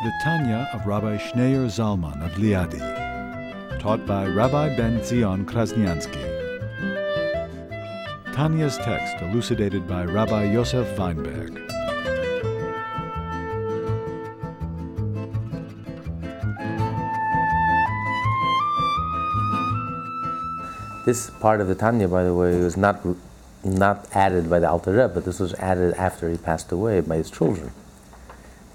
The Tanya of Rabbi Schneur Zalman of Liadi. Taught by Rabbi Ben Zion Krasniansky. Tanya's text elucidated by Rabbi Yosef Weinberg. This part of the Tanya, by the way, was not not added by the Alter Rebbe, but this was added after he passed away by his children.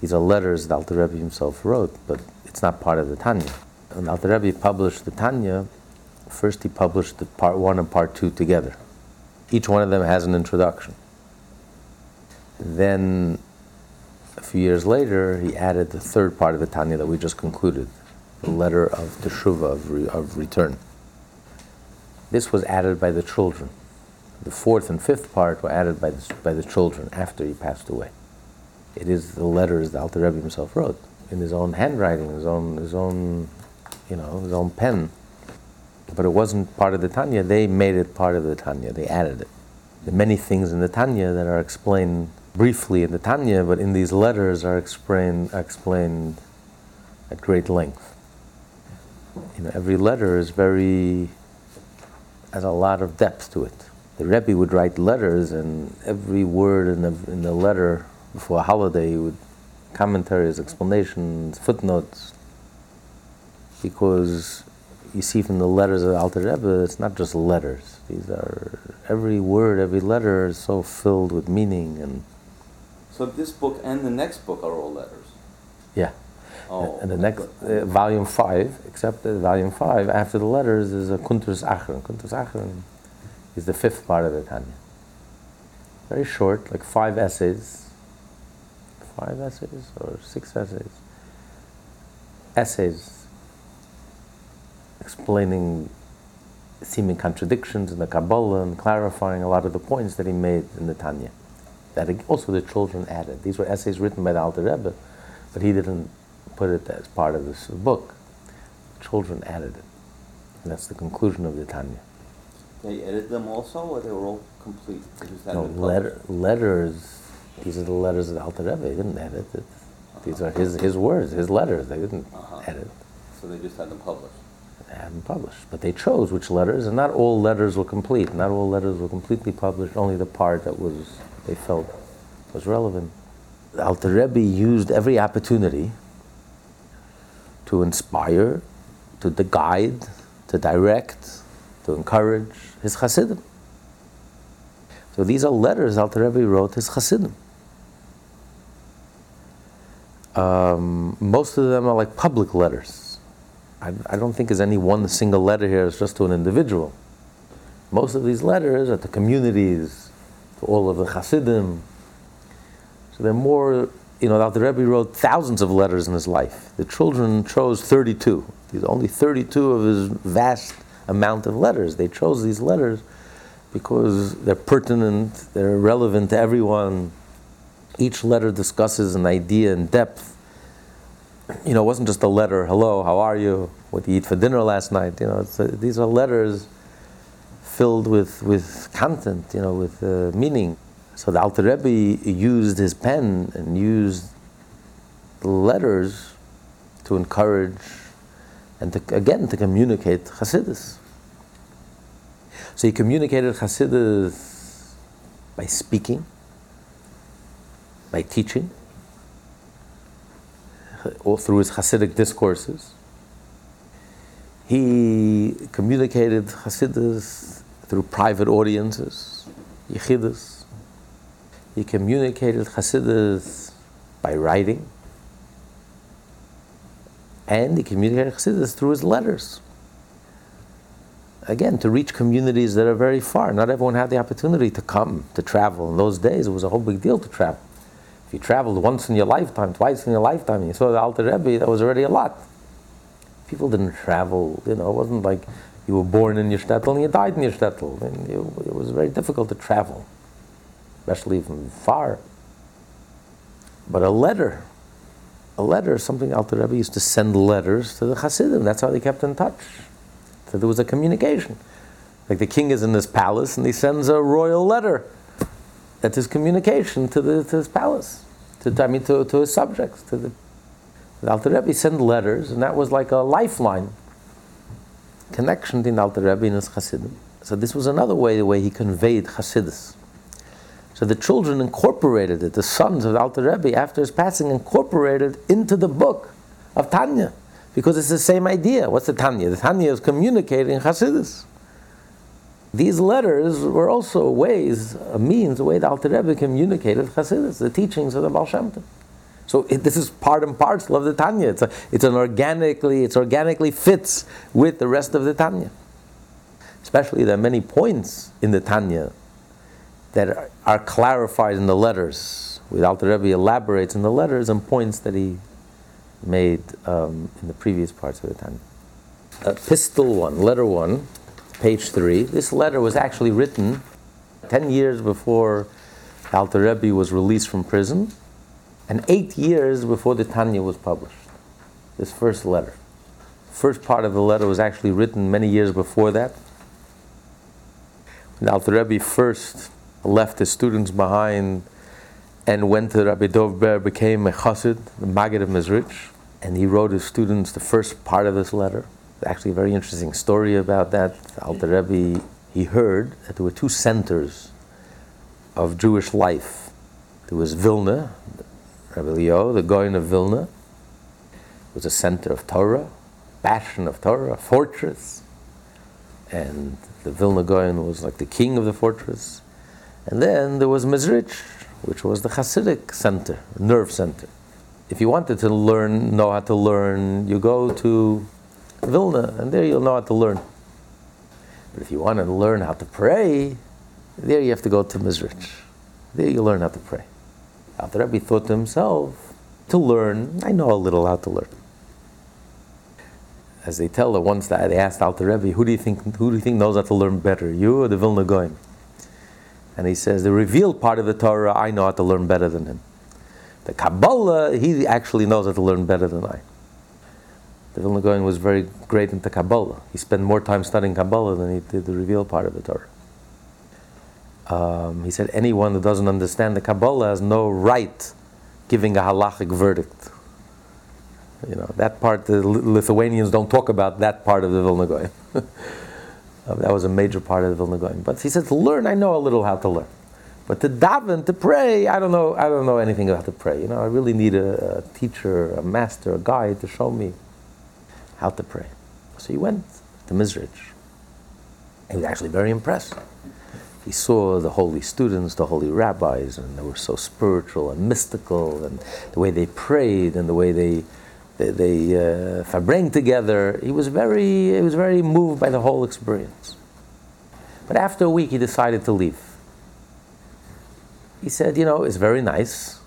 These are letters the Alter Rebbe himself wrote, but it's not part of the Tanya. When Alter Rebbe published the Tanya, first he published the part one and part two together. Each one of them has an introduction. Then, a few years later, he added the third part of the Tanya that we just concluded, the letter of Teshuvah, of, re- of return. This was added by the children. The fourth and fifth part were added by the, by the children after he passed away. It is the letters the Alter Rebbe himself wrote in his own handwriting, his own, his own, you know, his own pen. But it wasn't part of the Tanya. They made it part of the Tanya. They added it. Are many things in the Tanya that are explained briefly in the Tanya, but in these letters are explained, explained at great length. You know, every letter is very has a lot of depth to it. The Rebbe would write letters, and every word in the, in the letter before a holiday, with commentaries, explanations, footnotes, because you see from the letters of the Alter Rebbe, it's not just letters. These are every word, every letter is so filled with meaning and. So this book and the next book are all letters. Yeah. Oh, and the next uh, volume five, except that volume five after the letters is a Kuntus Achron. Kuntus Achron is the fifth part of the Tanya. Very short, like five essays, five essays or six essays. Essays explaining seeming contradictions in the Kabbalah and clarifying a lot of the points that he made in the Tanya. That also the children added. These were essays written by the Alter Rebbe, but he didn't put it as part of this book. The Children added it. And that's the conclusion of the Tanya. They edited them also, or they were all complete? No, letter, letters, these are the letters of the Alter Rebbe. He didn't edit it. These are his, his words, his letters. They didn't Uh-huh. edit. So they just had them published. They had them published. But they chose which letters, and not all letters were complete. Not all letters were completely published, only the part that was, they felt was relevant. Alter Rebbe used every opportunity to inspire, to guide, to direct, to encourage his Hasidim. So these are letters Alter Rebbe wrote his Hasidim. Um, most of them are like public letters. I, I don't think there's any one single letter here that's just to an individual. Most of these letters are to communities, to all of the Hasidim. So they're more, you know, the Rebbe wrote thousands of letters in his life. The children chose 32. These only 32 of his vast amount of letters. They chose these letters because they're pertinent, they're relevant to everyone. Each letter discusses an idea in depth. You know, it wasn't just a letter, hello, how are you? What did you eat for dinner last night? You know, it's, uh, these are letters filled with, with content, you know, with uh, meaning. So the Alter Rebbe used his pen and used letters to encourage and to, again to communicate Hasidus. So he communicated Hasidus by speaking, by teaching, all through his Hasidic discourses. He communicated Hasidus through private audiences, Yechidus. He communicated Hasidus by writing. And he communicated Hasidus through his letters. Again, to reach communities that are very far. Not everyone had the opportunity to come, to travel. In those days, it was a whole big deal to travel. If you traveled once in your lifetime, twice in your lifetime, and you saw the Alter Rebbe, that was already a lot. People didn't travel, you know, it wasn't like you were born in your shtetl and you died in your shtetl. And you, it was very difficult to travel, especially from far. But a letter, a letter something Alter Rebbe used to send letters to the Hasidim. That's how they kept in touch. So there was a communication. Like the king is in his palace and he sends a royal letter. That's his communication to, the, to his palace, to, I mean, to, to his subjects. To the, the Alter Rebbe sent letters, and that was like a lifeline connection between Alter Rebbe and his Hasidim. So this was another way, the way he conveyed Hasidus. So the children incorporated it, the sons of Alter Rebbe, after his passing, incorporated into the book of Tanya, because it's the same idea. What's the Tanya? The Tanya is communicating Hasidus. These letters were also ways, a means, a way that Alter Rebbe communicated Hasidus, the teachings of the Baal Shem Tov. So it, this is part and parcel of the Tanya. It's, a, it's an organically, it's organically fits with the rest of the Tanya. Especially there are many points in the Tanya that are, are clarified in the letters. With Alter Rebbe elaborates in the letters and points that he made um, in the previous parts of the Tanya. Epistle 1, letter 1, page 3. This letter was actually written 10 years before Alter Rebbe was released from prison and eight years before the Tanya was published. This first letter. First part of the letter was actually written many years before that. When Alter Rebbe first left his students behind and went to Rabbi Dov Ber, became a chassid, the Maggid of Mezrich, and he wrote his students the first part of this letter. Actually, a very interesting story about that. Alter Rebbe, he heard that there were two centers of Jewish life. There was Vilna, Rabbi Leo, the Gaon of Vilna, was a center of Torah, passion of Torah, a fortress. And the Vilna Gaon was like the king of the fortress. And then there was Mezrich, which was the Hasidic center, nerve center. If you wanted to learn, know how to learn, you go to Vilna, and there you'll know how to learn. But if you want to learn how to pray, there you have to go to Mezrich. There you learn how to pray. Alter Rebbe thought to himself, to learn, I know a little how to learn. As they tell, once that they asked Alter Rebbe, who do you think, who do you think knows how to learn better, you or the Vilna Gaon? And he says, the revealed part of the Torah, I know how to learn better than him. The Kabbalah, he actually knows how to learn better than I. The Vilna Gaon was very great into Kabbalah. He spent more time studying Kabbalah than he did the revealed part of the Torah. Um, he said, anyone who doesn't understand the Kabbalah has no right giving a halachic verdict. You know, that part, the Lithuanians don't talk about that part of the Vilna Gaon. uh, that was a major part of the Vilna Gaon. But he said, to learn, I know a little how to learn. But to daven, to pray, I don't know, I don't know anything about to pray. You know, I really need a, a teacher, a master, a guide to show me how to pray. So he went to Mezrich. He was actually very impressed he saw the holy students, the holy rabbis, and they were so spiritual and mystical, and the way they prayed and the way they they, they uh, together. He was very he was very moved by the whole experience. But after a week, he decided to leave. He said, "You know, it's very nice.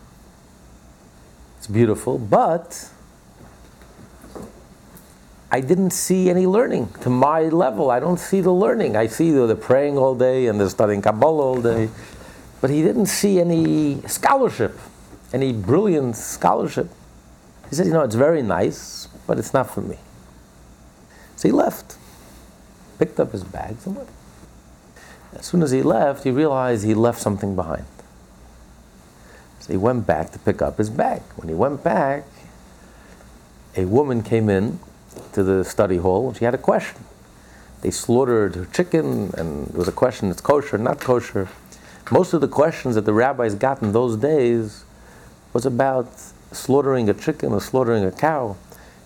It's beautiful, but." I didn't see any learning to my level. I don't see the learning. I see the, the praying all day and the studying Kabbalah all day. But he didn't see any scholarship, any brilliant scholarship. He said, You know, it's very nice, but it's not for me. So he left, picked up his bags and went. As soon as he left, he realized he left something behind. So he went back to pick up his bag. When he went back, a woman came in to the study hall, and she had a question. They slaughtered her chicken, and there was a question: it's kosher, not kosher. Most of the questions that the rabbis got in those days was about slaughtering a chicken or slaughtering a cow.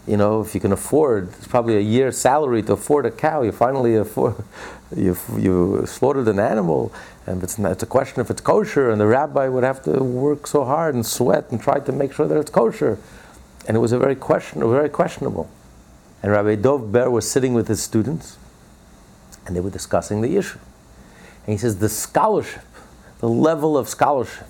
You know, if you can afford, it's probably a year's salary to afford a cow. You finally afford, you you slaughtered an animal, and it's, not, it's a question if it's kosher, and the rabbi would have to work so hard and sweat and try to make sure that it's kosher, and it was a very question, very questionable. And Rabbi Dov Ber was sitting with his students, and they were discussing the issue. And he says, the scholarship, the level of scholarship,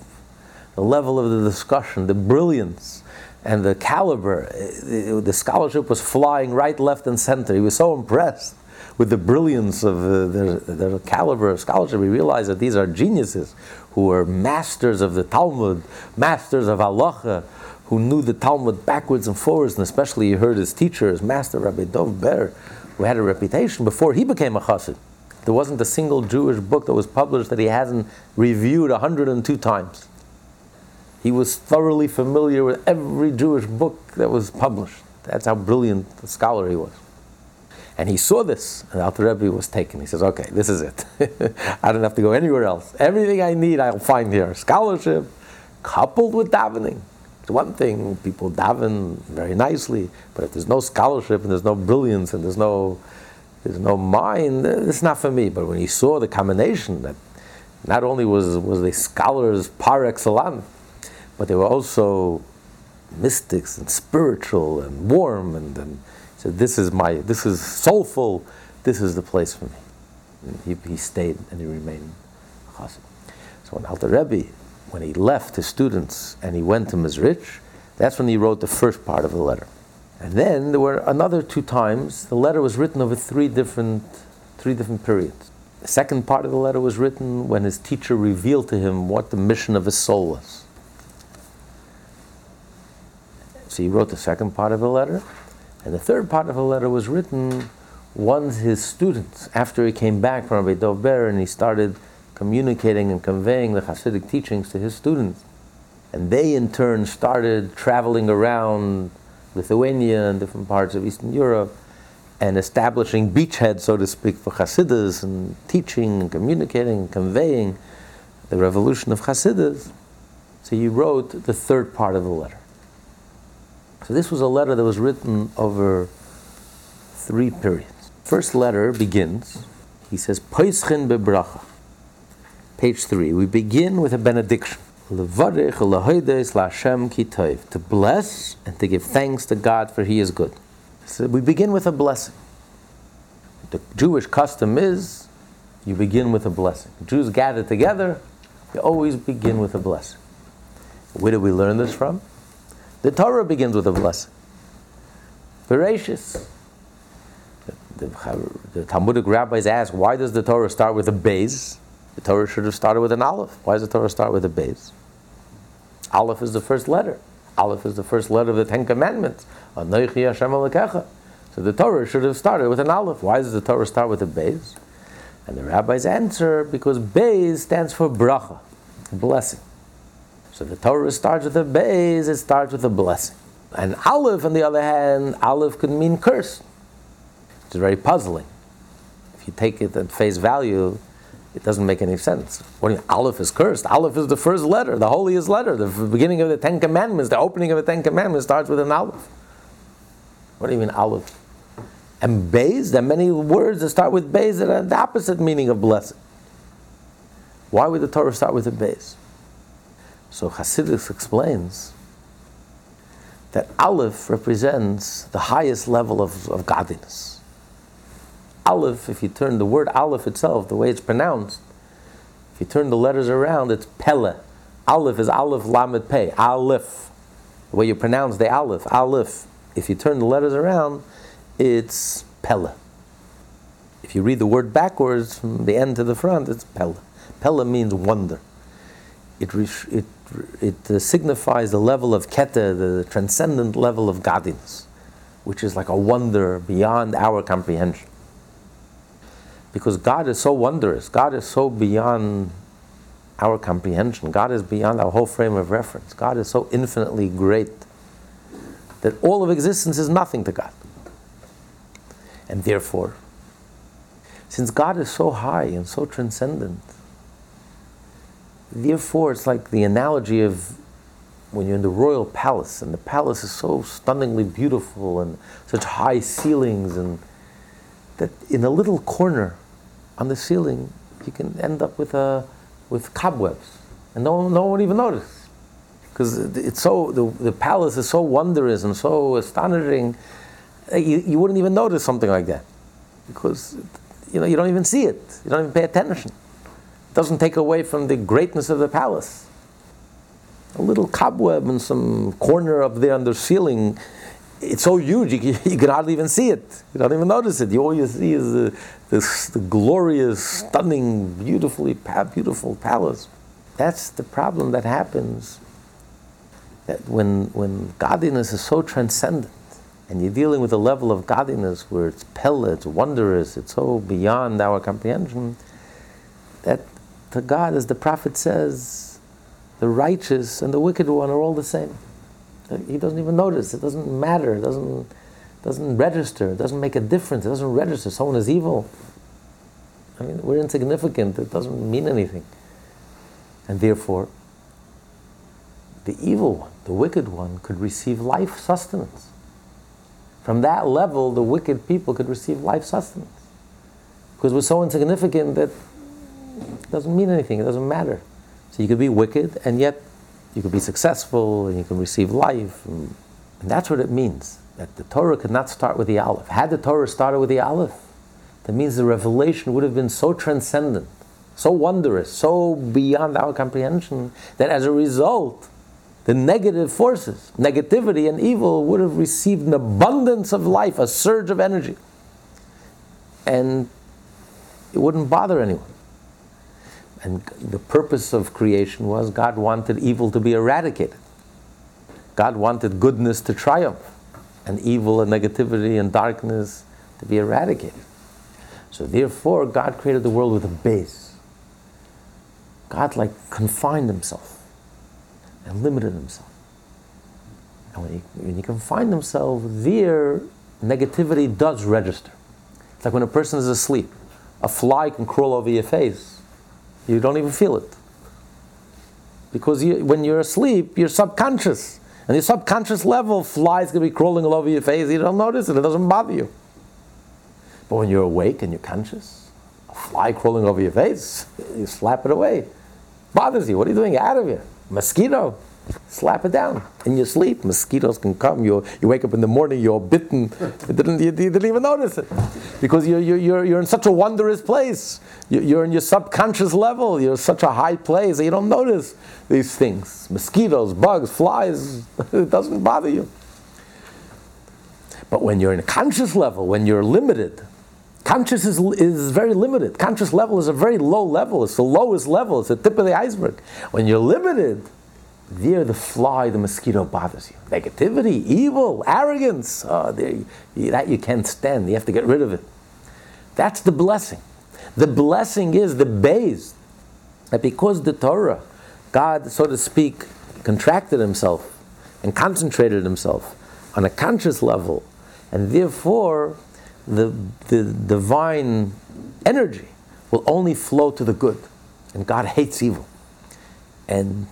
the level of the discussion, the brilliance, and the caliber, uh, the scholarship was flying right, left, and center. He was so impressed with the brilliance of uh, their, caliber of scholarship. He realized that these are geniuses who were masters of the Talmud, masters of halacha, who knew the Talmud backwards and forwards, and especially he heard his teacher, his master, Rabbi Dov Ber, who had a reputation before he became a chassid. There wasn't a single Jewish book that was published that he hasn't reviewed 102 times. He was thoroughly familiar with every Jewish book that was published. That's how brilliant a scholar he was. And he saw this, and Alter Rebbe was taken. He says, okay, this is it. I don't have to go anywhere else. Everything I need, I'll find here. Scholarship coupled with davening. It's one thing, people daven very nicely, but if there's no scholarship and there's no brilliance and there's no, there's no mind, eh, it's not for me. But when he saw the combination that not only was, was they scholars par excellence, but they were also mystics and spiritual and warm and, and said, "This is my, this is soulful. This is the place for me." And he, he stayed and he remained chassid. So when Alter Rebbe, when he left his students and he went to Mezrich, that's when he wrote the first part of the letter. And then there were another two times. The letter was written over three different, three different periods. The second part of the letter was written when his teacher revealed to him what the mission of his soul was. So he wrote the second part of the letter. And the third part of the letter was written once his students, after he came back from Rabbi Dov Ber and he started communicating and conveying the Hasidic teachings to his students. And they in turn started traveling around Lithuania and different parts of Eastern Europe and establishing beachheads, so to speak, for Hasidus and teaching and communicating and conveying the revolution of Hasidus. So he wrote the third part of the letter. So this was a letter that was written over three periods. First letter begins, he says, Poischin bebracha. Page three. We begin with a benediction. To bless and to give thanks to God for He is good. So we begin with a blessing. The Jewish custom is you begin with a blessing. Jews gather together, you always begin with a blessing. Where do we learn this from? The Torah begins with a blessing. Bereishis. The, the, the, Talmudic rabbis ask, why does the Torah start with a Beis? The Torah should have started with an aleph. Why does the Torah start with a Beis? Aleph is the first letter. Aleph is the first letter of the Ten Commandments. So the Torah should have started with an aleph. Why does the Torah start with a Beis? And the rabbis answer because Beis stands for bracha, blessing. So the Torah starts with a Beis, it starts with a blessing. And Aleph, on the other hand, Aleph could mean curse. It's very puzzling. If you take it at face value, it doesn't make any sense. What do you mean, Aleph is cursed? Aleph is the first letter, the holiest letter, the beginning of the Ten Commandments, the opening of the Ten Commandments starts with an Aleph. What do you mean, Aleph? And Beis, there are many words that start with Beis that are the opposite meaning of blessed. Why would the Torah start with a Beis? So Hasidus explains that Aleph represents the highest level of, of godliness. Aleph, if you turn the word Aleph itself, the way it's pronounced, if you turn the letters around, it's Pele. Aleph is Aleph Lamed Pei. Aleph. The way you pronounce the Aleph, Aleph. If you turn the letters around, it's Pele. If you read the word backwards from the end to the front, it's Pele. Pele means wonder. It, it it uh, signifies the level of kete, the transcendent level of godliness, which is like a wonder beyond our comprehension. Because God is so wondrous, God is so beyond our comprehension, God is beyond our whole frame of reference, God is so infinitely great that all of existence is nothing to God. And therefore, since God is so high and so transcendent, Therefore, it's like the analogy of when you're in the royal palace, and the palace is so stunningly beautiful and such high ceilings, and that in a little corner on the ceiling, you can end up with, a, with cobwebs, and no, no one would even notice. Because it's so, the, the palace is so wondrous and so astonishing, uh, you, you wouldn't even notice something like that. Because you, know, you don't even see it, you don't even pay attention It doesn't take away from the greatness of the palace. a little cobweb in some corner up there on the ceiling. It's so huge, you, you can hardly even see it. You don't even notice it. You all you see is the, this the glorious, stunning, beautifully beautiful palace. That's the problem that happens that when, when godliness is so transcendent and you're dealing with a level of godliness where it's Pele, it's wondrous, it's so beyond our comprehension, that to God, as the prophet says, the righteous and the wicked one are all the same. He doesn't even notice. It doesn't matter. It doesn't, doesn't register. It doesn't make a difference. It doesn't register. Someone is evil. I mean, we're insignificant. It doesn't mean anything. And therefore, the evil one, the wicked one, could receive life sustenance. From that level, the wicked people could receive life sustenance. Because we're so insignificant that it doesn't mean anything, it doesn't matter. So you could be wicked, and yet you can be successful, and you can receive life. And, that's what it means. That the Torah could not start with the Aleph. Had the Torah started with the Aleph, that means the revelation would have been so transcendent, so wondrous, so beyond our comprehension, that as a result, the negative forces, negativity and evil, would have received an abundance of life, a surge of energy. And it wouldn't bother anyone. And the purpose of creation was God wanted evil to be eradicated. God wanted goodness to triumph, and evil and negativity and darkness to be eradicated. So therefore, God created the world with a Beis. God like confined himself and limited himself. And when he, when he confined himself, there, negativity does register. It's like when a person is asleep, a fly can crawl over your face, you don't even feel it. Because you, when you're asleep, you're subconscious. And your subconscious level, flies can be crawling all over your face, you don't notice it, it doesn't bother you. But when you're awake and you're conscious, a fly crawling over your face, you slap it away. Bothers you. What are you doing? Out of here mosquito, slap it down in your sleep. Mosquitoes can come. You you wake up in the morning, you're bitten. You didn't, you, didn't even notice it because you're, you're, you're in such a wondrous place. You're in your subconscious level. You're such a high place that you don't notice these things. Mosquitoes, bugs, flies. it doesn't bother you. But when you're in a conscious level, when you're limited, Conscious is, is very limited. Conscious level is a very low level. It's the lowest level. It's the tip of the iceberg. When you're limited, there the fly, the mosquito bothers you. Negativity, evil, arrogance, oh, there, that you can't stand. You have to get rid of it. That's the blessing. The blessing is the Beis that because the Torah, God, so to speak, contracted himself and concentrated himself on a conscious level, and therefore the, the divine energy will only flow to the good. And God hates evil. And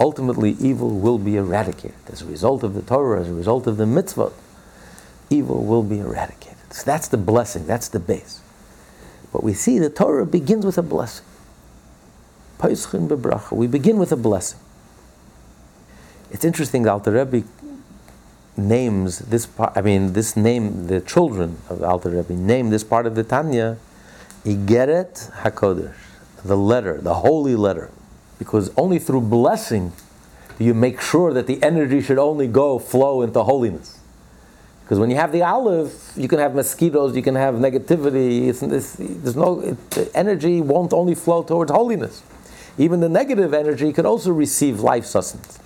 ultimately, evil will be eradicated. As a result of the Torah, as a result of the mitzvot, evil will be eradicated. So that's the blessing, that's the Beis. But we see the Torah begins with a blessing. We begin with a blessing. It's interesting, that Alter Rebbe names this part, I mean, this name, the children of Alter Rebbe name this part of the Tanya, Igeret HaKodesh, the letter, the holy letter. Because only through blessing do you make sure that the energy should only go, flow into holiness. Because when you have the Aleph, you can have mosquitoes, you can have negativity. It's, it's, there's no it, energy won't only flow towards holiness. Even the negative energy could also receive life sustenance.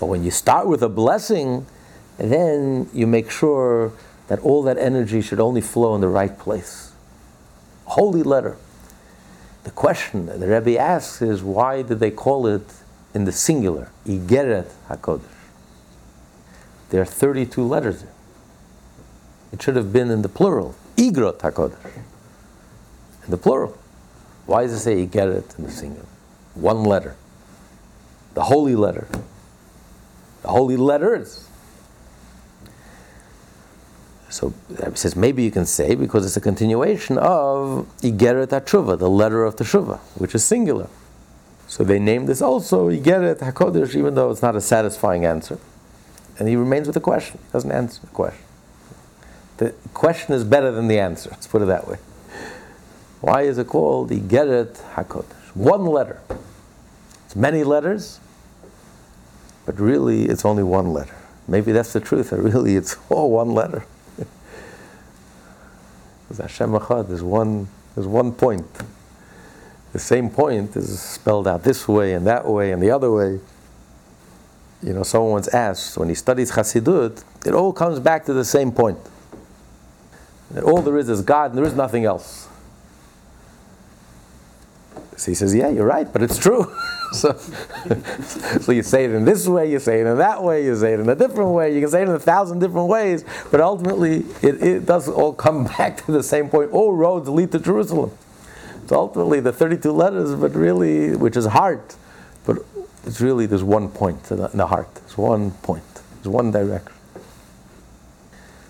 But when you start with a blessing, then you make sure that all that energy should only flow in the right place. Holy letter. The question that the Rebbe asks is why did they call it in the singular, Igeret HaKodesh? There are 32 letters. It should have been in the plural, Igrot HaKodesh. In the plural. Why does it say Igeret in the singular? One letter. The holy letter. The holy letters. So uh, he says maybe you can say because it's a continuation of Igeret HaTshuva, the letter of Teshuvah, which is singular. So they named this also Igeret HaKodesh, even though it's not a satisfying answer. And he remains with the question. He doesn't answer the question. The question is better than the answer. Let's put it that way. Why is it called Igeret HaKodesh? One letter. It's many letters, But really, it's only one letter. Maybe that's the truth, that really it's all one letter. Because Hashem Echad is one, is one point. The same point is spelled out this way and that way and the other way. You know, someone once asked, when he studies Chassidut, it all comes back to the same point. All there is is God and there is nothing else. So he says, Yeah, you're right, but it's true. so, so you say it in this way, you say it in that way, you say it in a different way, you can say it in a thousand different ways, but ultimately it, it does all come back to the same point. All roads lead to Jerusalem. It's ultimately the 32 letters, but really, which is heart, but it's really there's one point in the, the heart. There's one point. There's one direction.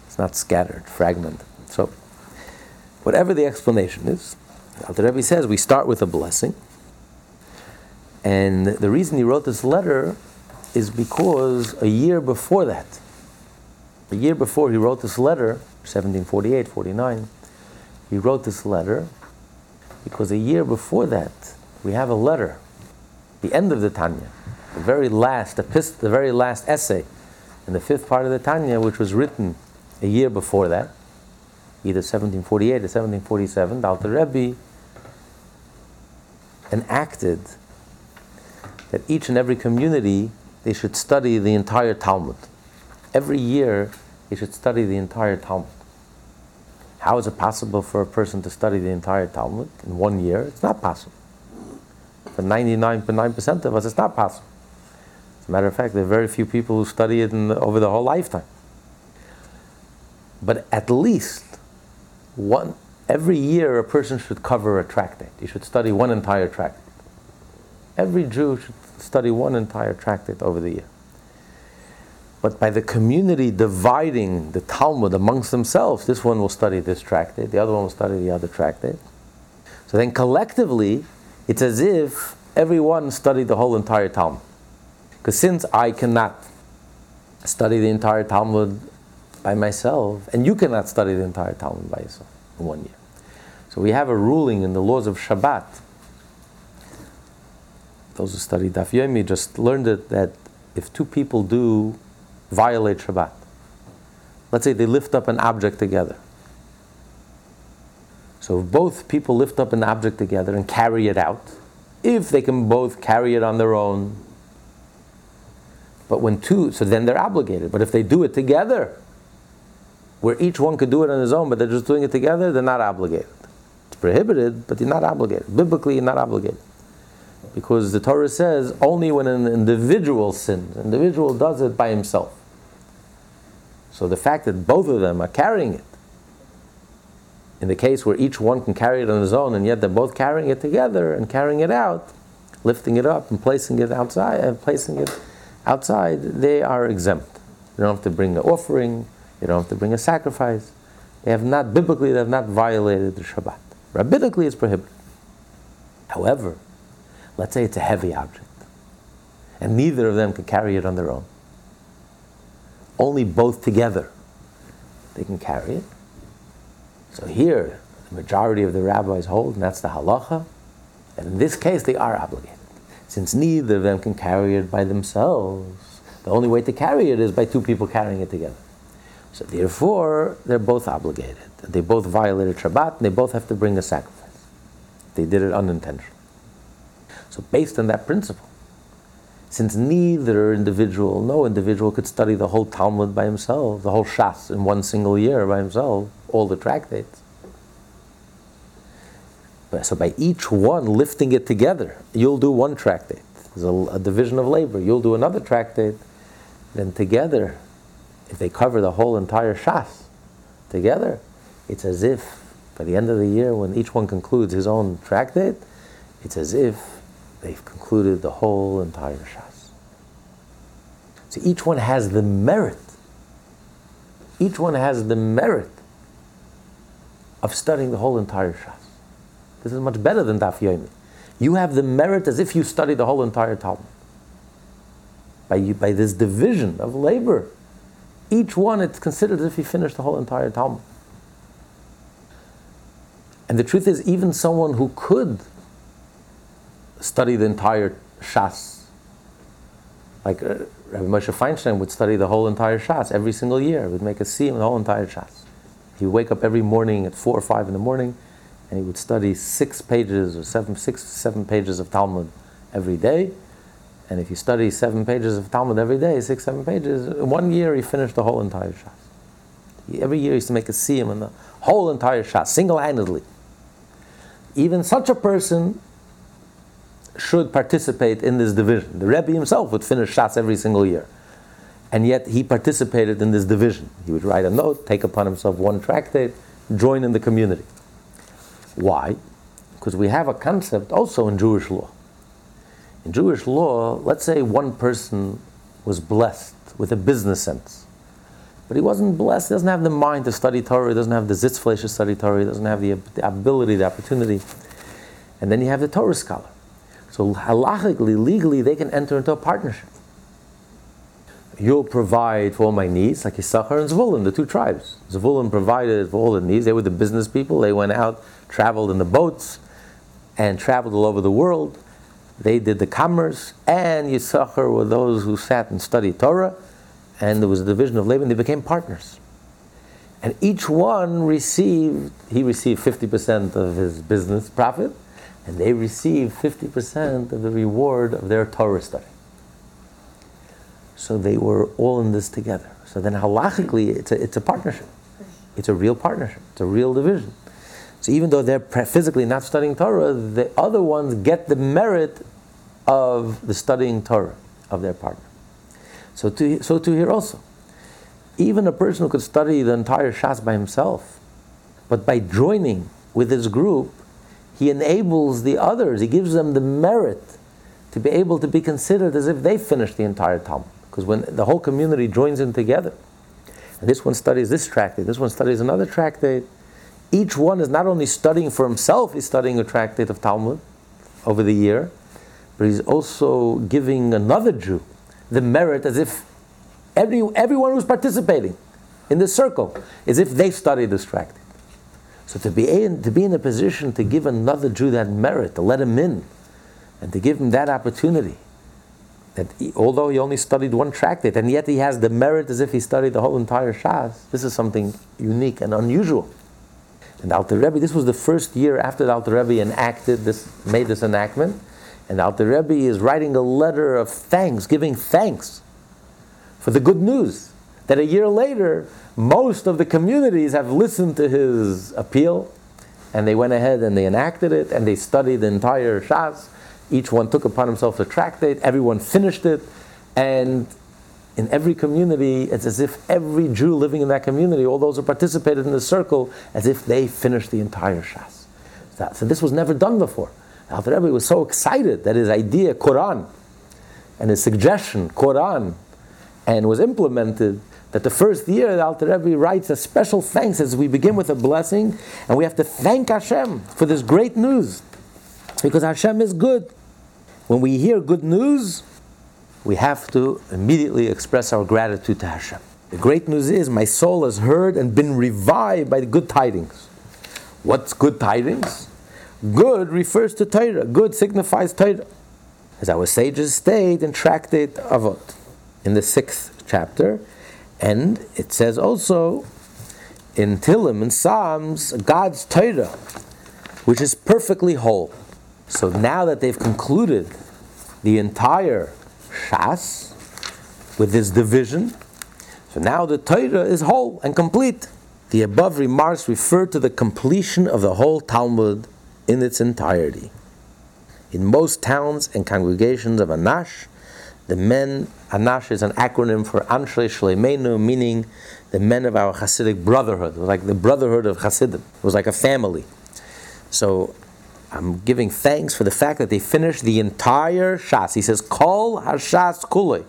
It's not scattered, fragmented. So, whatever the explanation is, the Rebbe says we start with a blessing. And the reason he wrote this letter is because a year before that, a year before he wrote this letter, 1748, 49, he wrote this letter because a year before that, we have a letter, the end of the Tanya, the very last epist- the very last essay in the fifth part of the Tanya, which was written a year before that, either 1748 or 1747, the Alter Rebbe enacted that each and every community they should study the entire Talmud. Every year they should study the entire Talmud. How is it possible for a person to study the entire Talmud in one year? It's not possible. For 99.9% of us, it's not possible. As a matter of fact, there are very few people who study it in, over the whole lifetime. But at least one, every year a person should cover a tractate. He should study one entire tractate. Every Jew should study one entire tractate over the year. But by the community dividing the Talmud amongst themselves, this one will study this tractate, the other one will study the other tractate. So then collectively, it's as if everyone studied the whole entire Talmud. Because since I cannot study the entire Talmud by myself, and you cannot study the entire Talmud by yourself in one year. So we have a ruling in the laws of Shabbat. Those who study Daf Yomi just learned it that if two people do violate Shabbat, let's say they lift up an object together. So if both people lift up an object together and carry it out, if they can both carry it on their own, but when two, so then they're obligated. But if they do it together, where each one could do it on his own, but they're just doing it together, they're not obligated. It's prohibited, but you're not obligated. Biblically, you're not obligated. Because the Torah says only when an individual sins, an individual does it by himself. So the fact that both of them are carrying it, in the case where each one can carry it on his own, and yet they're both carrying it together and carrying it out, lifting it up and placing it outside and placing it outside, they are exempt. They don't have to bring an offering, they don't have to bring a sacrifice. They have not, biblically, they have not violated the Shabbat. Rabbinically, it's prohibited. However, let's say it's a heavy object, and neither of them can carry it on their own. Only both together they can carry it. So here, the majority of the rabbis hold, and that's the halacha, and in this case they are obligated. Since neither of them can carry it by themselves, the only way to carry it is by two people carrying it together. So therefore, they're both obligated. They both violated Shabbat, and they both have to bring a sacrifice. They did it unintentionally. So based on that principle, since neither individual, no individual could study the whole Talmud by himself, the whole Shas in one single year by himself, all the tractates. So by each one lifting it together, you'll do one tractate. There's a, a division of labor. You'll do another tractate. Then together, if they cover the whole entire Shas together, it's as if by the end of the year, when each one concludes his own tractate, it's as if they've concluded the whole entire Shas. So each one has the merit. Each one has the merit of studying the whole entire Shas. This is much better than Daf Yomi. You have the merit as if you studied the whole entire Talmud. By, you, by this division of labor, each one it's considered as if he finished the whole entire Talmud. And the truth is, even someone who could study the entire Shas Like uh, Rabbi Moshe Feinstein would study the whole entire Shas every single year. Would make a siyum the whole entire Shas. He would wake up every morning at four or five in the morning, and he would study six pages or seven, six, seven pages of Talmud every day. And if you study seven pages of Talmud every day, six, seven pages, in one year he finished the whole entire Shas. Every year he used to make a siyum in the whole entire Shas, single-handedly. Even such a person should participate in this division. The Rebbe himself would finish Shas every single year. And yet he participated in this division. He would write a note, take upon himself one tractate, join in the community. Why? Because we have a concept also in Jewish law. In Jewish law, let's say one person was blessed with a business sense. But he wasn't blessed, he doesn't have the mind to study Torah, he doesn't have the zitzfleish to study Torah, he doesn't have the, the ability, the opportunity. And then you have the Torah scholar. So halachically, legally, they can enter into a partnership. You'll provide for all my needs, like Issachar and Zvulun, the two tribes. Zvulun provided for all the needs. They were the business people. They went out, traveled in the boats, and traveled all over the world. They did the commerce, and Yisachar were those who sat and studied Torah, and there was a division of labor, and they became partners. And each one received, he received 50% of his business profit, and they received 50% of the reward of their Torah study. So they were all in this together. So then halachically, it's a, it's a partnership. It's a real partnership. It's a real division. So even though they're physically not studying Torah, the other ones get the merit of the studying Torah of their partner. So to, so to here also. Even a person who could study the entire Shas by himself, but by joining with his group, he enables the others, he gives them the merit to be able to be considered as if they finished the entire Talmud. Because when the whole community joins in together, and this one studies this tractate, this one studies another tractate, each one is not only studying for himself, he's studying a tractate of Talmud over the year, but he's also giving another Jew the merit as if every, everyone who's participating in this circle, as if they studied this tractate. So to be, in, to be in a position to give another Jew that merit, to let him in, and to give him that opportunity, that he, although he only studied one tractate, and yet he has the merit as if he studied the whole entire Shas, this is something unique and unusual. And the Alter Rebbe, this was the first year after the Alter Rebbe enacted this, made this enactment, and the Alter Rebbe is writing a letter of thanks, giving thanks for the good news that a year later, most of the communities have listened to his appeal, and they went ahead and they enacted it, and they studied the entire Shas. Each one took upon himself a tractate, everyone finished it, and in every community, it's as if every Jew living in that community, all those who participated in the circle, as if they finished the entire Shas. So this was never done before. Alter Rebbe was so excited that his idea, Quran, and his suggestion, Quran, and was implemented that the first year Alter Rebbe writes a special thanks as we begin with a blessing, and we have to thank Hashem for this great news, because Hashem is good. When we hear good news, we have to immediately express our gratitude to Hashem. The great news is my soul has heard and been revived by the good tidings. What's good tidings? Good refers to Torah. Good signifies Torah. As our sages state in Tractate Avot, in the sixth chapter, and it says also in Tillim and Psalms, God's Torah, which is perfectly whole. So now that they've concluded the entire Shas with this division, so now the Torah is whole and complete. The above remarks refer to the completion of the whole Talmud in its entirety. In most towns and congregations of Anash, the men, Anash is an acronym for Anshe Shleimenu, meaning the men of our Hasidic brotherhood. It was like the brotherhood of Hasidim. It was like a family. So I'm giving thanks for the fact that they finished the entire Shas. He says, Kol Hashas Kulei.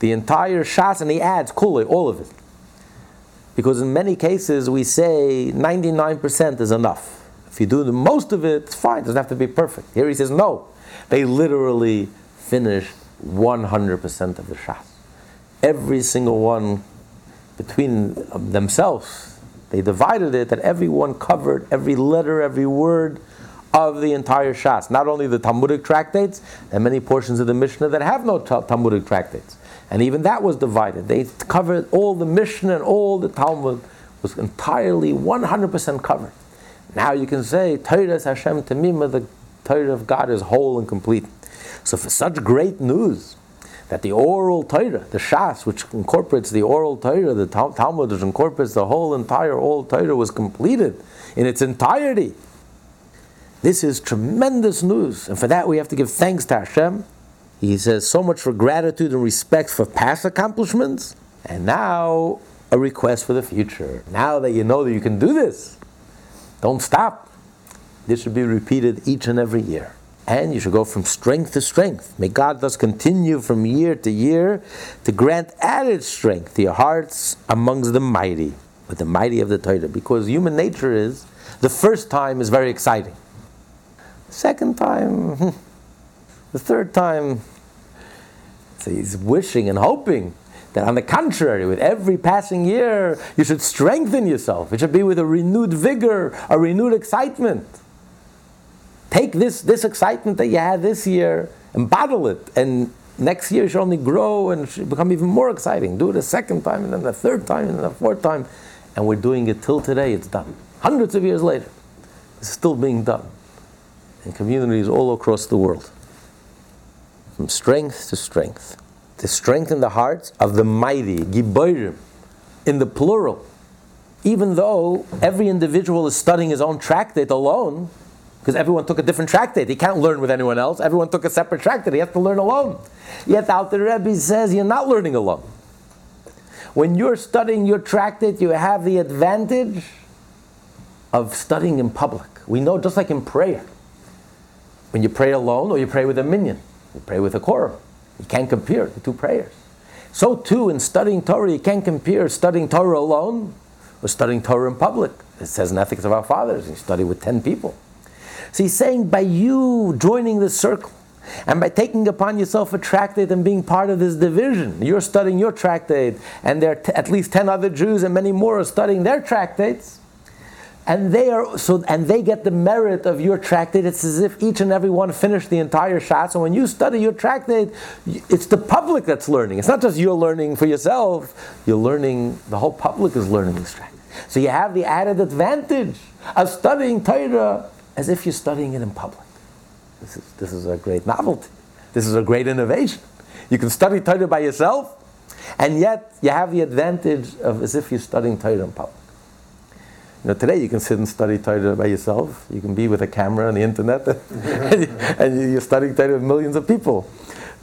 The entire Shas, and he adds Kulei, all of it. Because in many cases we say 99% is enough. If you do the most of it, it's fine, it doesn't have to be perfect. Here he says, no. They literally finished 100% of the Shas. Every single one between themselves, they divided it that everyone covered every letter, every word of the entire Shas. Not only the Talmudic tractates, and many portions of the Mishnah that have no Talmudic tractates. And even that was divided. They covered all the Mishnah and all the Talmud was entirely 100% covered. Now you can say, Torah Hashem Tamima, the Torah of God is whole and complete. So for such great news, that the oral Torah, the Shas, which incorporates the oral Torah, the Talmud, which incorporates the whole entire oral Torah, was completed in its entirety. This is tremendous news, and for that we have to give thanks to Hashem. He says so much for gratitude and respect for past accomplishments, and now a request for the future. Now that you know that you can do this, don't stop. This should be repeated each and every year. And you should go from strength to strength. May God thus continue from year to year to grant added strength to your hearts amongst the mighty, with the mighty of the Torah. Because human nature is, the first time is very exciting. Second time, the third time, so he's wishing and hoping that on the contrary, with every passing year, you should strengthen yourself. It should be with a renewed vigor, a renewed excitement. Take this, this excitement that you had this year and bottle it, and next year you should only grow and should become even more exciting. Do it a second time, and then the third time, and then the fourth time. And we're doing it till today, it's done. Hundreds of years later, it's still being done in communities all across the world. From strength to strength to strengthen the hearts of the mighty, giborim, in the plural. Even though every individual is studying his own tractate alone, because everyone took a different tractate. He can't learn with anyone else. Everyone took a separate tractate. He has to learn alone. Yet the Rebbe says you're not learning alone. When you're studying your tractate, you have the advantage of studying in public. We know, just like in prayer, when you pray alone or you pray with a minyan, you pray with a quorum. You can't compare the two prayers. So too in studying Torah, you can't compare studying Torah alone or studying Torah in public. It says in Ethics of Our Fathers, you study with 10 people. So he's saying by you joining this circle, and by taking upon yourself a tractate and being part of this division, you're studying your tractate, and there are t- at least 10 other Jews and many more are studying their tractates and they are so and they get the merit of your tractate. It's as if each and every one finished the entire shas. And when you study your tractate, it's the public that's learning. It's not just you're learning for yourself. You're learning. The whole public is learning this tractate. So you have the added advantage of studying Torah as if you're studying it in public. This is this is a great novelty. This is a great innovation. You can study Torah by yourself, and yet you have the advantage of as if you're studying Torah in public. Know, today you can sit and study Torah by yourself. You can be with a camera on the internet, and you're studying Torah with millions of people.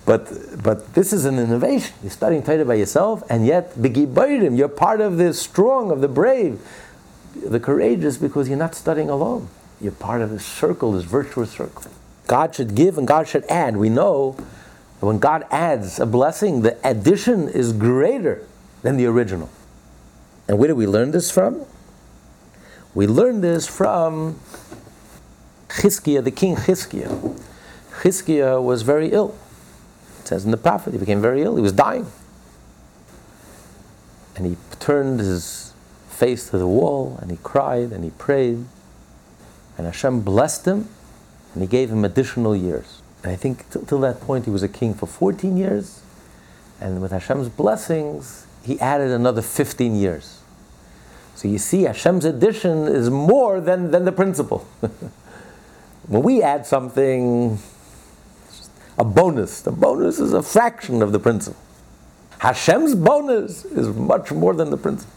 But, but this is an innovation. You're studying Torah by yourself, and yet, begibayrim, you're part of the strong, of the brave, the courageous, because you're not studying alone. You're part of this circle, this virtuous circle. God should give and God should add. We know that when God adds a blessing, the addition is greater than the original. And where do we learn this from? We learn this from Chizkiah, the king Chizkiah. Chizkiah was very ill. It says in the prophet, he became very ill. He was dying. And he turned his face to the wall and he cried and he prayed. And Hashem blessed him and he gave him additional years. And I think t- till that point he was a king for 14 years. And with Hashem's blessings, he added another 15 years. So you see, Hashem's addition is more than, than the principle. when we add something, a bonus, the bonus is a fraction of the principle. Hashem's bonus is much more than the principle.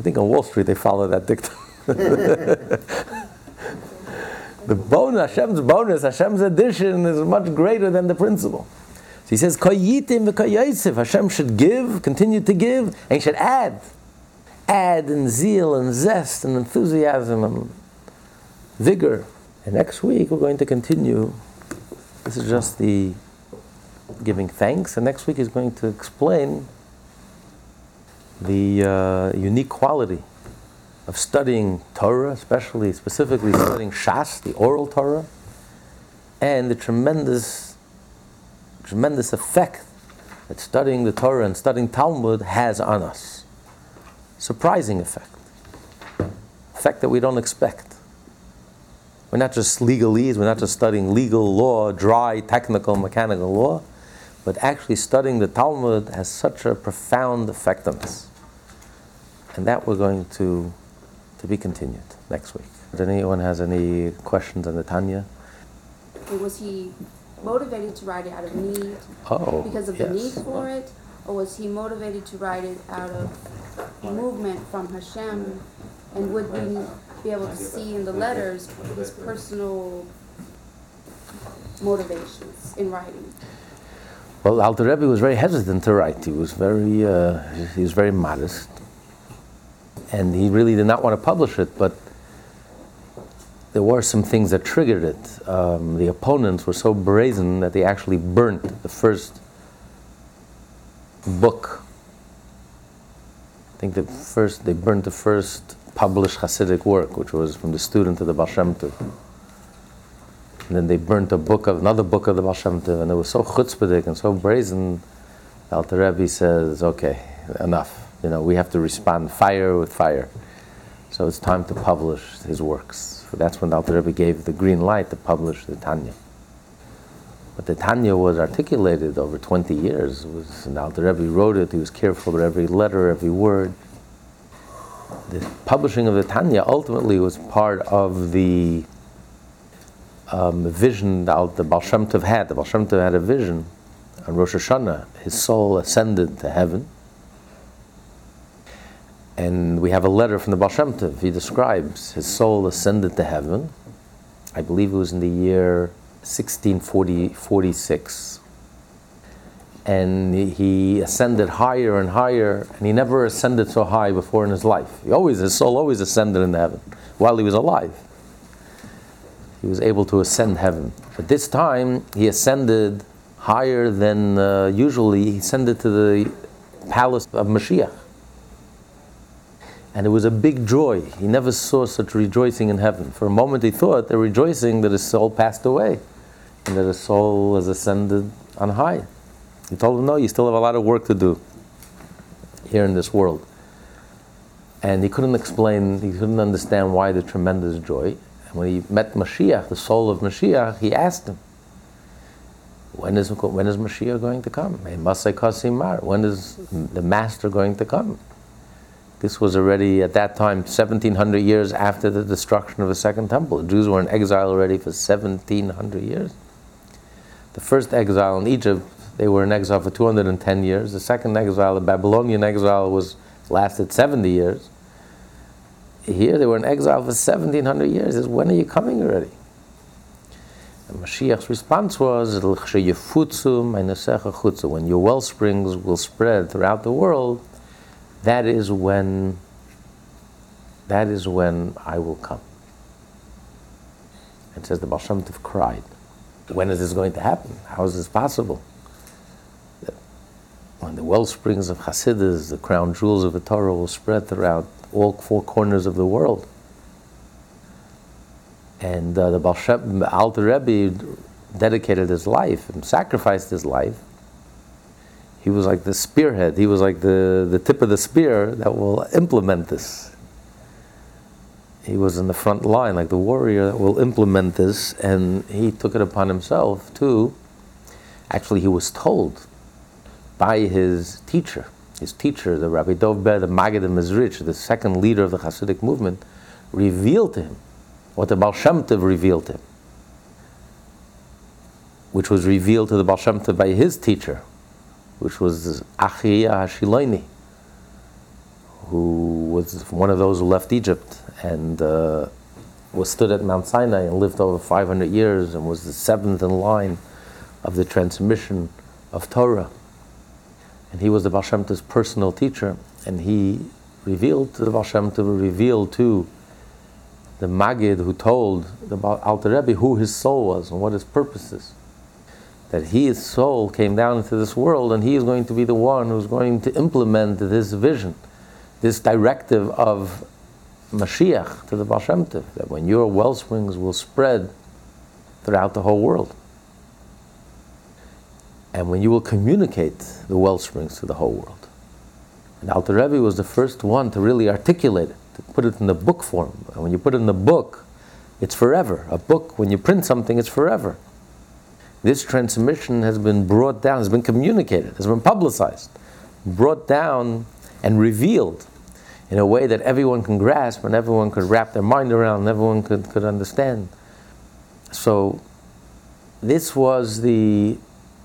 I think on Wall Street they follow that dictum. the bonus, Hashem's bonus, Hashem's addition is much greater than the principle. So he says, Hashem should give, continue to give, and he should add add in zeal and zest and enthusiasm and vigor. And next week we're going to continue. This is just the giving thanks, and next week is going to explain the uh, unique quality of studying Torah, especially specifically studying Shas, the oral Torah, and the tremendous, tremendous effect that studying the Torah and studying Talmud has on us surprising effect, effect that we don't expect. We're not just legalese, we're not just studying legal law, dry, technical, mechanical law, but actually studying the Talmud has such a profound effect on us. And that we're going to, to be continued next week. Does anyone has any questions on the Tanya? Was he motivated to write it out of need Oh, because of yes. the need for it? Or was he motivated to write it out of movement from Hashem? And would we be able to see in the letters his personal motivations in writing? Well, Alter Rebbe was very hesitant to write. He was very, uh, he was very modest, and he really did not want to publish it. But there were some things that triggered it. Um, the opponents were so brazen that they actually burnt the first book. I think the first they burned the first published Hasidic work, which was from the student of the Baal Shem Tov. And then they burnt a book of another book of the Baal Shem Tov, and it was so chutzpahdik and so brazen. The Alter Rebbe says, "Okay, enough. You know, we have to respond fire with fire. So it's time to publish his works." So that's when the Alter Rebbe gave the green light to publish the Tanya. But the Tanya was articulated over 20 years. It was, and Alter Rebbe wrote it. He was careful with every letter, every word. The publishing of the Tanya ultimately was part of the um, vision that the Baal Shem Tov had. The Baal Shem Tov had a vision on Rosh Hashanah. His soul ascended to heaven. And we have a letter from the Baal Shem Tov. He describes his soul ascended to heaven. I believe it was in the year 1646. And he ascended higher and higher, and he never ascended so high before in his life. He always, his soul always ascended in heaven while he was alive he was able to ascend heaven. But this time, he ascended higher than uh, usually. He ascended to the palace of Mashiach. And it was a big joy. He never saw such rejoicing in heaven. For a moment, he thought they're rejoicing that his soul passed away and that the soul has ascended on high. He told him, No, you still have a lot of work to do here in this world. And he couldn't explain, he couldn't understand why the tremendous joy. And when he met Mashiach, the soul of Mashiach, he asked him, when is, when is Mashiach going to come? When is the Master going to come? This was already at that time 1700 years after the destruction of the Second Temple. The Jews were in exile already for 1700 years. The first exile in Egypt, they were in exile for 210 years. The second exile, the Babylonian exile, was lasted 70 years here they were in exile for 1700 years. Is when are you coming already? And Mashiach's response was, when your well springs will spread throughout the world, that is when that is when I will come. It says the Baal Shem Tov cried. When is this going to happen? How is this possible? When the well springs of Hasidus, the crown jewels of the Torah, will spread throughout all four corners of the world. And uh, the Baal Shem, Alter Rebbe dedicated his life and sacrificed his life. He was like the spearhead. He was like the, the tip of the spear that will implement this. He was in the front line, like the warrior that will implement this, and he took it upon himself too. Actually, he was told by his teacher, his teacher, the Rabbi Dov Ber, the Maggid of Mezrich, the second leader of the Hasidic movement, revealed to him what the Baal Shem revealed to him, which was revealed to the Baal Shem by his teacher, which was Achia Hashiloini, who was one of those who left Egypt and uh, was stood at Mount Sinai and lived over 500 years and was the seventh in line of the transmission of Torah. And he was the Baal Shem Tov's personal teacher, and he revealed to the Baal Shem Tov, revealed to the Maggid who told the Alter Rebbe who his soul was and what his purpose is. That his soul came down into this world, and he is going to be the one who's going to implement this vision, this directive of Mashiach to the Baal Shem Tov, that when your well springs will spread throughout the whole world. And when you will communicate the well springs to the whole world. And Alter Rebbe was the first one to really articulate it, to put it in the book form. And when you put it in the book, It's forever. A book, when you print something, it's forever. This transmission has been brought down, has been communicated, has been publicized, brought down and revealed in a way that everyone can grasp and everyone could wrap their mind around and everyone could, could understand. So, this was the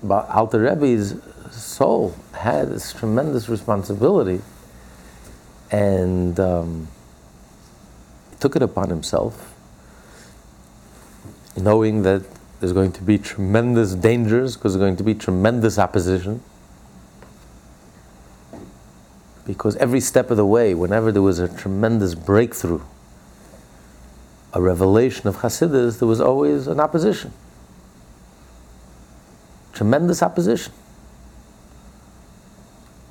Alter Rebbe's soul had this tremendous responsibility and um, took it upon himself, knowing that there's going to be tremendous dangers because there's going to be tremendous opposition. Because every step of the way, whenever there was a tremendous breakthrough, a revelation of Hasidus, there was always an opposition. Tremendous opposition.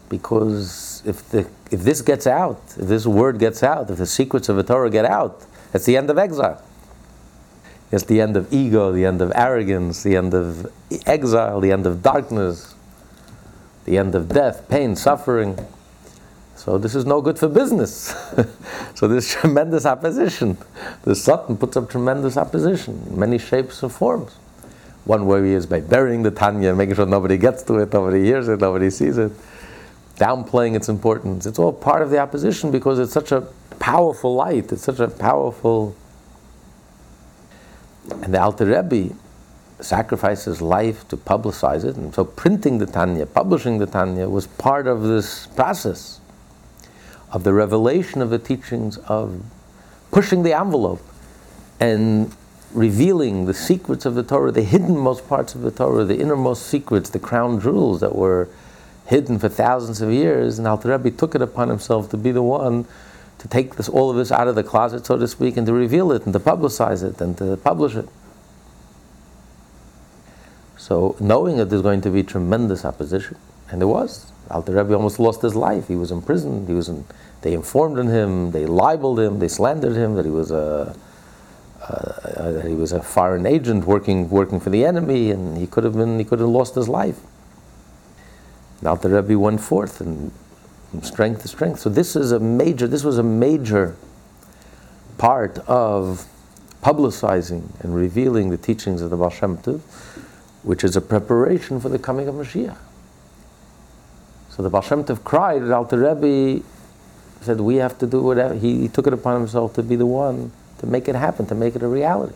Because if, the, if this gets out, if this word gets out, if the secrets of the Torah get out, that's the end of exile. It's the end of ego, the end of arrogance, the end of exile, the end of darkness, the end of death, pain, suffering. So this is no good for business. so there's tremendous opposition. The Satan puts up tremendous opposition in many shapes and forms. One way is by burying the Tanya, making sure nobody gets to it, nobody hears it, nobody sees it, downplaying its importance. It's all part of the opposition because it's such a powerful light, it's such a powerful and the Alter Rebbe sacrifices life to publicize it. And so printing the Tanya, publishing the Tanya, was part of this process of the revelation of the teachings of pushing the envelope and revealing the secrets of the Torah, the hiddenmost parts of the Torah, the innermost secrets, the crown jewels that were hidden for thousands of years. And Alter Rebbe took it upon himself to be the one to take this, all of this out of the closet, so to speak, and to reveal it and to publicize it and to publish it. So, knowing that there's going to be tremendous opposition, and there was, Alter Rebbe almost lost his life. He was imprisoned. He was in, they informed on him. They libeled him. They slandered him that he was a that he was a foreign agent working working for the enemy, and he could have been he could have lost his life. And Alter Rebbe went forth and from strength to strength. So this is a major, this was a major part of publicizing and revealing the teachings of the Baal Shem Tov, which is a preparation for the coming of Mashiach. So the Baal Shem Tov cried, and Alter Rebbe said, we have to do whatever. He, he took it upon himself to be the one to make it happen, to make it a reality.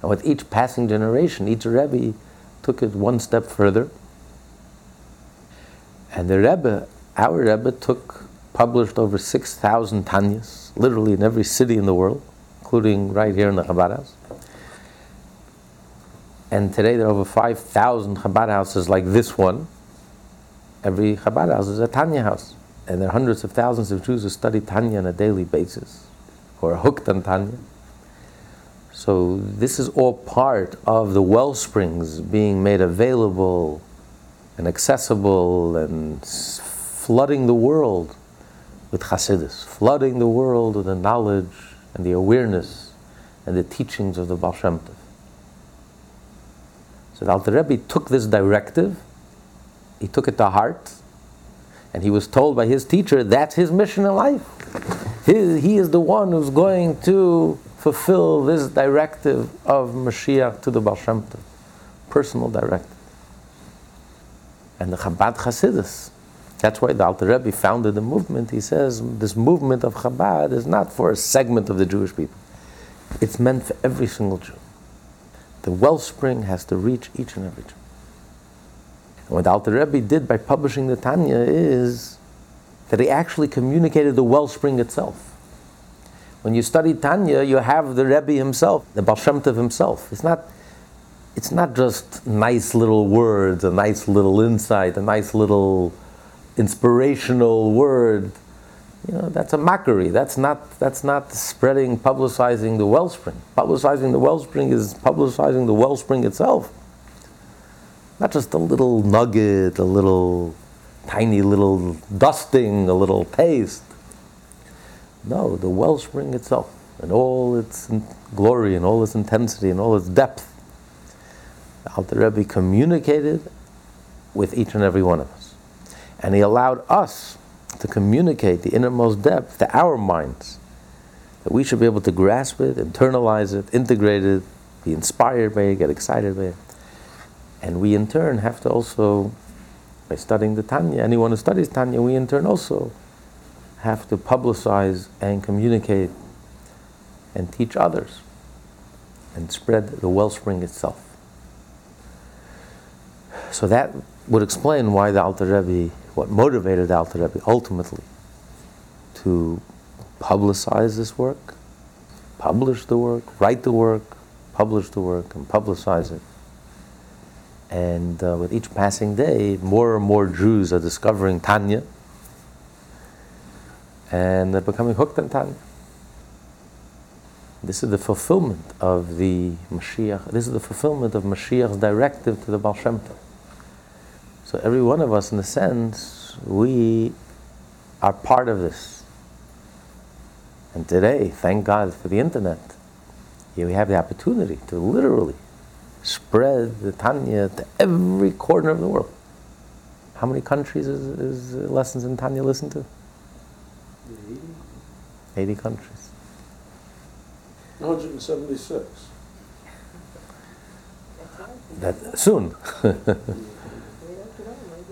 And with each passing generation, each Rebbe took it one step further. And the Rebbe our Rebbe took, published over 6,000 Tanyas, literally in every city in the world, including right here in the Chabad house. And today there are over 5,000 Chabad houses like this one. Every Chabad house is a Tanya house. And there are hundreds of thousands of Jews who study Tanya on a daily basis, who are hooked on Tanya. So this is all part of the well springs being made available and accessible and flooding the world with Hasidus, flooding the world with the knowledge and the awareness and the teachings of the Baal Shem Tov. So the Alter Rebbe took this directive, he took it to heart, and he was told by his teacher that's his mission in life. He, he is the one who's going to fulfill this directive of Mashiach to the Baal Shem Tov, personal directive. And the Chabad Hasidus that's why the Alter Rebbe founded the movement. He says this movement of Chabad is not for a segment of the Jewish people. It's meant for every single Jew. The wellspring has to reach each and every Jew. And what the Alter Rebbe did by publishing the Tanya is that he actually communicated the wellspring itself. When you study Tanya, you have the Rebbe himself, the Baal Shem Tov himself. It's not, it's not just nice little words, a nice little insight, a nice little inspirational word, you know, that's a mockery. That's not, that's not spreading, publicizing the wellspring. Publicizing the wellspring is publicizing the wellspring itself. Not just a little nugget, a little tiny little dusting, a little paste. No, the wellspring itself, and all its glory, and all its intensity, and all its depth. Alter Rebbe communicated with each and every one of us. And He allowed us to communicate the innermost depth to our minds that we should be able to grasp it, internalize it, integrate it, be inspired by it, get excited by it. And we in turn have to also, by studying the Tanya, anyone who studies Tanya, we in turn also have to publicize and communicate and teach others and spread the wellspring itself. So that would explain why the Alter Rebbe, what motivated the Alter Rebbe ultimately to publicize this work, publish the work, write the work, publish the work, and publicize it. And uh, with each passing day, more and more Jews are discovering Tanya and they're becoming hooked on Tanya. This is the fulfillment of the Mashiach. This is the fulfillment of Mashiach's directive to the Baal Shem Tov. So every one of us, in a sense, we are part of this. And today, thank God for the internet, we have the opportunity to literally spread the Tanya to every corner of the world. How many countries is, is Lessons in Tanya listened to? 80. 80 countries. 176. That soon.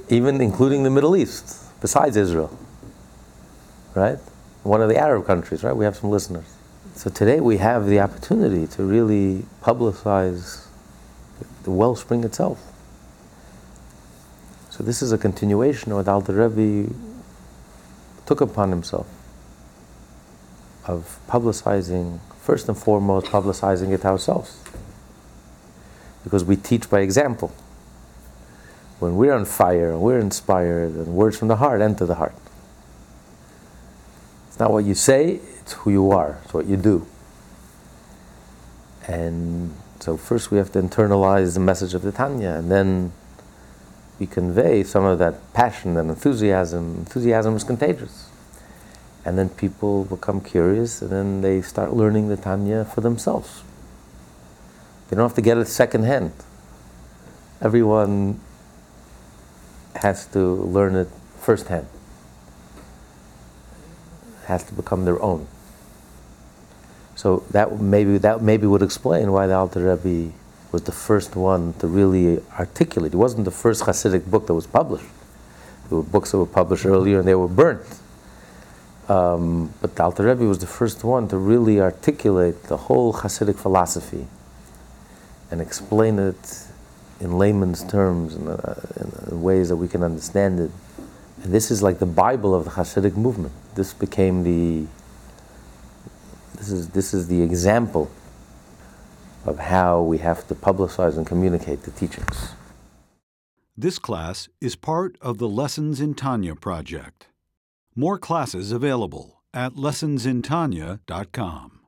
Even including the Middle East, besides Israel. Right? One of the Arab countries, right? We have some listeners. So today we have the opportunity to really publicize the wellspring itself. So this is a continuation of what Alter Rebbe took upon himself of publicizing, first and foremost, publicizing it ourselves. Because we teach by example. When we're on fire and we're inspired, and words from the heart enter the heart. It's not what you say, it's who you are, it's what you do. And so, first we have to internalize the message of the Tanya, and then we convey some of that passion and enthusiasm. Enthusiasm is contagious. And then people become curious, and then they start learning the Tanya for themselves. They don't have to get it secondhand. Everyone has to learn it firsthand. Has to become their own. So that maybe that maybe would explain why the Alter Rebbe was the first one to really articulate. It wasn't the first Hasidic book that was published. There were books that were published earlier and they were burnt. Um, but the Alter Rebbe was the first one to really articulate the whole Hasidic philosophy and explain it in layman's terms, in, uh, in, ways that we can understand it. And this is like the Bible of the Hasidic movement. This became the this is this is the example of how we have to publicize and communicate the teachings. This class is part of the Lessons in Tanya project. More classes available at lessonsintanya.com.